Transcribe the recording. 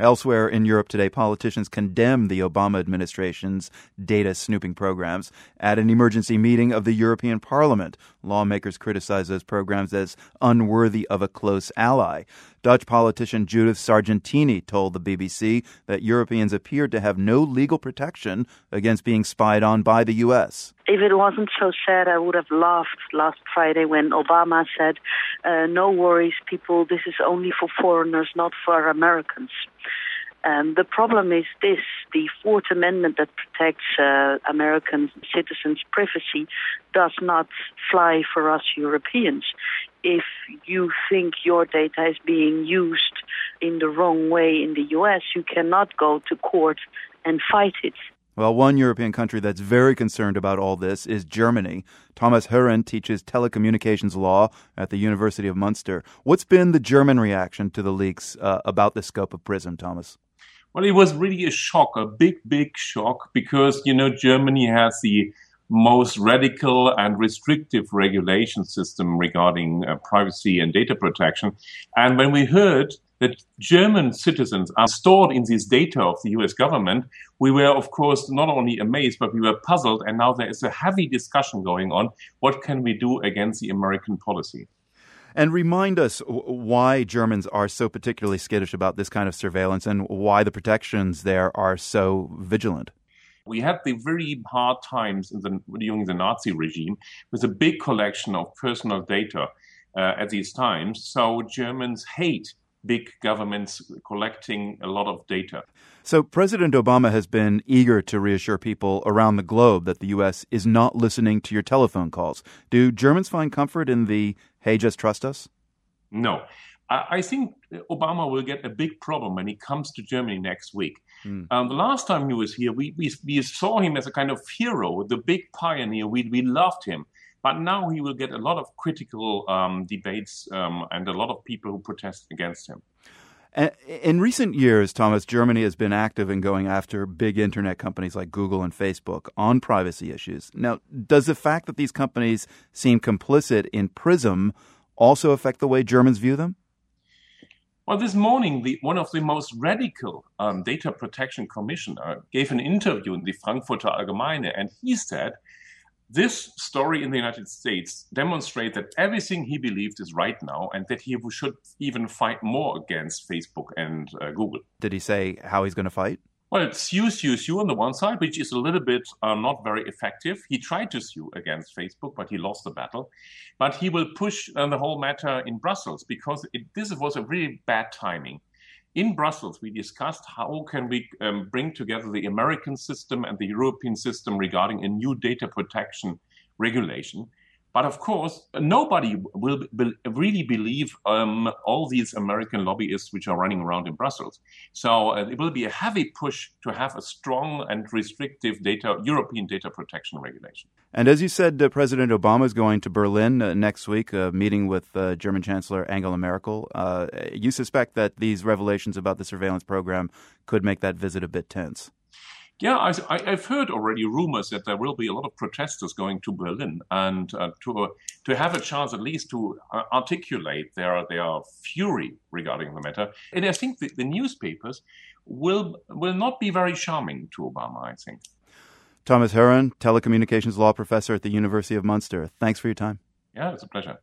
Elsewhere in Europe today, politicians condemn the Obama administration's data snooping programs. At an emergency meeting of the European Parliament, lawmakers criticize those programs as unworthy of a close ally. Dutch politician Judith Sargentini told the BBC that Europeans appeared to have no legal protection against being spied on by the U.S. If it wasn't so sad, I would have laughed last Friday when Obama said, uh, No worries, people, this is only for foreigners, not for Americans. Um, the problem is this the Fourth Amendment that protects uh, American citizens' privacy does not fly for us Europeans. If you think your data is being used in the wrong way in the US, you cannot go to court and fight it. Well, one European country that's very concerned about all this is Germany. Thomas Hoeren teaches telecommunications law at the University of Munster. What's been the German reaction to the leaks uh, about the scope of PRISM, Thomas? Well, it was really a shock, a big, big shock, because, you know, Germany has the most radical and restrictive regulation system regarding uh, privacy and data protection. And when we heard that German citizens are stored in this data of the US government, we were, of course, not only amazed, but we were puzzled. And now there is a heavy discussion going on. What can we do against the American policy? And remind us why Germans are so particularly skittish about this kind of surveillance and why the protections there are so vigilant. We had the very hard times the, during the Nazi regime with a big collection of personal data uh, at these times. So Germans hate big governments collecting a lot of data. So, President Obama has been eager to reassure people around the globe that the U.S. is not listening to your telephone calls. Do Germans find comfort in the hey, just trust us? No. I think Obama will get a big problem when he comes to Germany next week. Mm. Um, the last time he was here, we, we, we, saw him as a kind of hero, the big pioneer. We, we loved him. But now he will get a lot of critical um, debates um, and a lot of people who protest against him. In recent years, Thomas, Germany has been active in going after big internet companies like Google and Facebook on privacy issues. Now, does the fact that these companies seem complicit in PRISM also affect the way Germans view them? Well, this morning, the, one of the most radical um, data protection commissioner gave an interview in the Frankfurter Allgemeine, and he said this story in the United States demonstrates that everything he believed is right now and that he should even fight more against Facebook and uh, Google. Did he say how he's going to fight? Well, it's sue, sue, sue on the one side, which is a little bit uh, not very effective. He tried to sue against Facebook, but he lost the battle. But he will push uh, the whole matter in Brussels because it, this was a really bad timing in Brussels, we discussed how can we um, bring together the American system and the European system regarding a new data protection regulation. But of course, nobody will be, really believe um, all these American lobbyists which are running around in Brussels. So uh, it will be a heavy push to have a strong and restrictive data European data protection regulation. And as you said, uh, President Obama is going to Berlin uh, next week, uh, meeting with uh, German Chancellor Angela Merkel. Uh, you suspect that these revelations about the surveillance program could make that visit a bit tense. Yeah, I, have heard already rumors that there will be a lot of protesters going to Berlin, and uh, to uh, to have a chance at least to uh, articulate their their fury regarding the matter. And I think the, the newspapers will will not be very charming to Obama. I think. Thomas Hoeren, telecommunications law professor at the University of Munster. Thanks for your time. Yeah, it's a pleasure.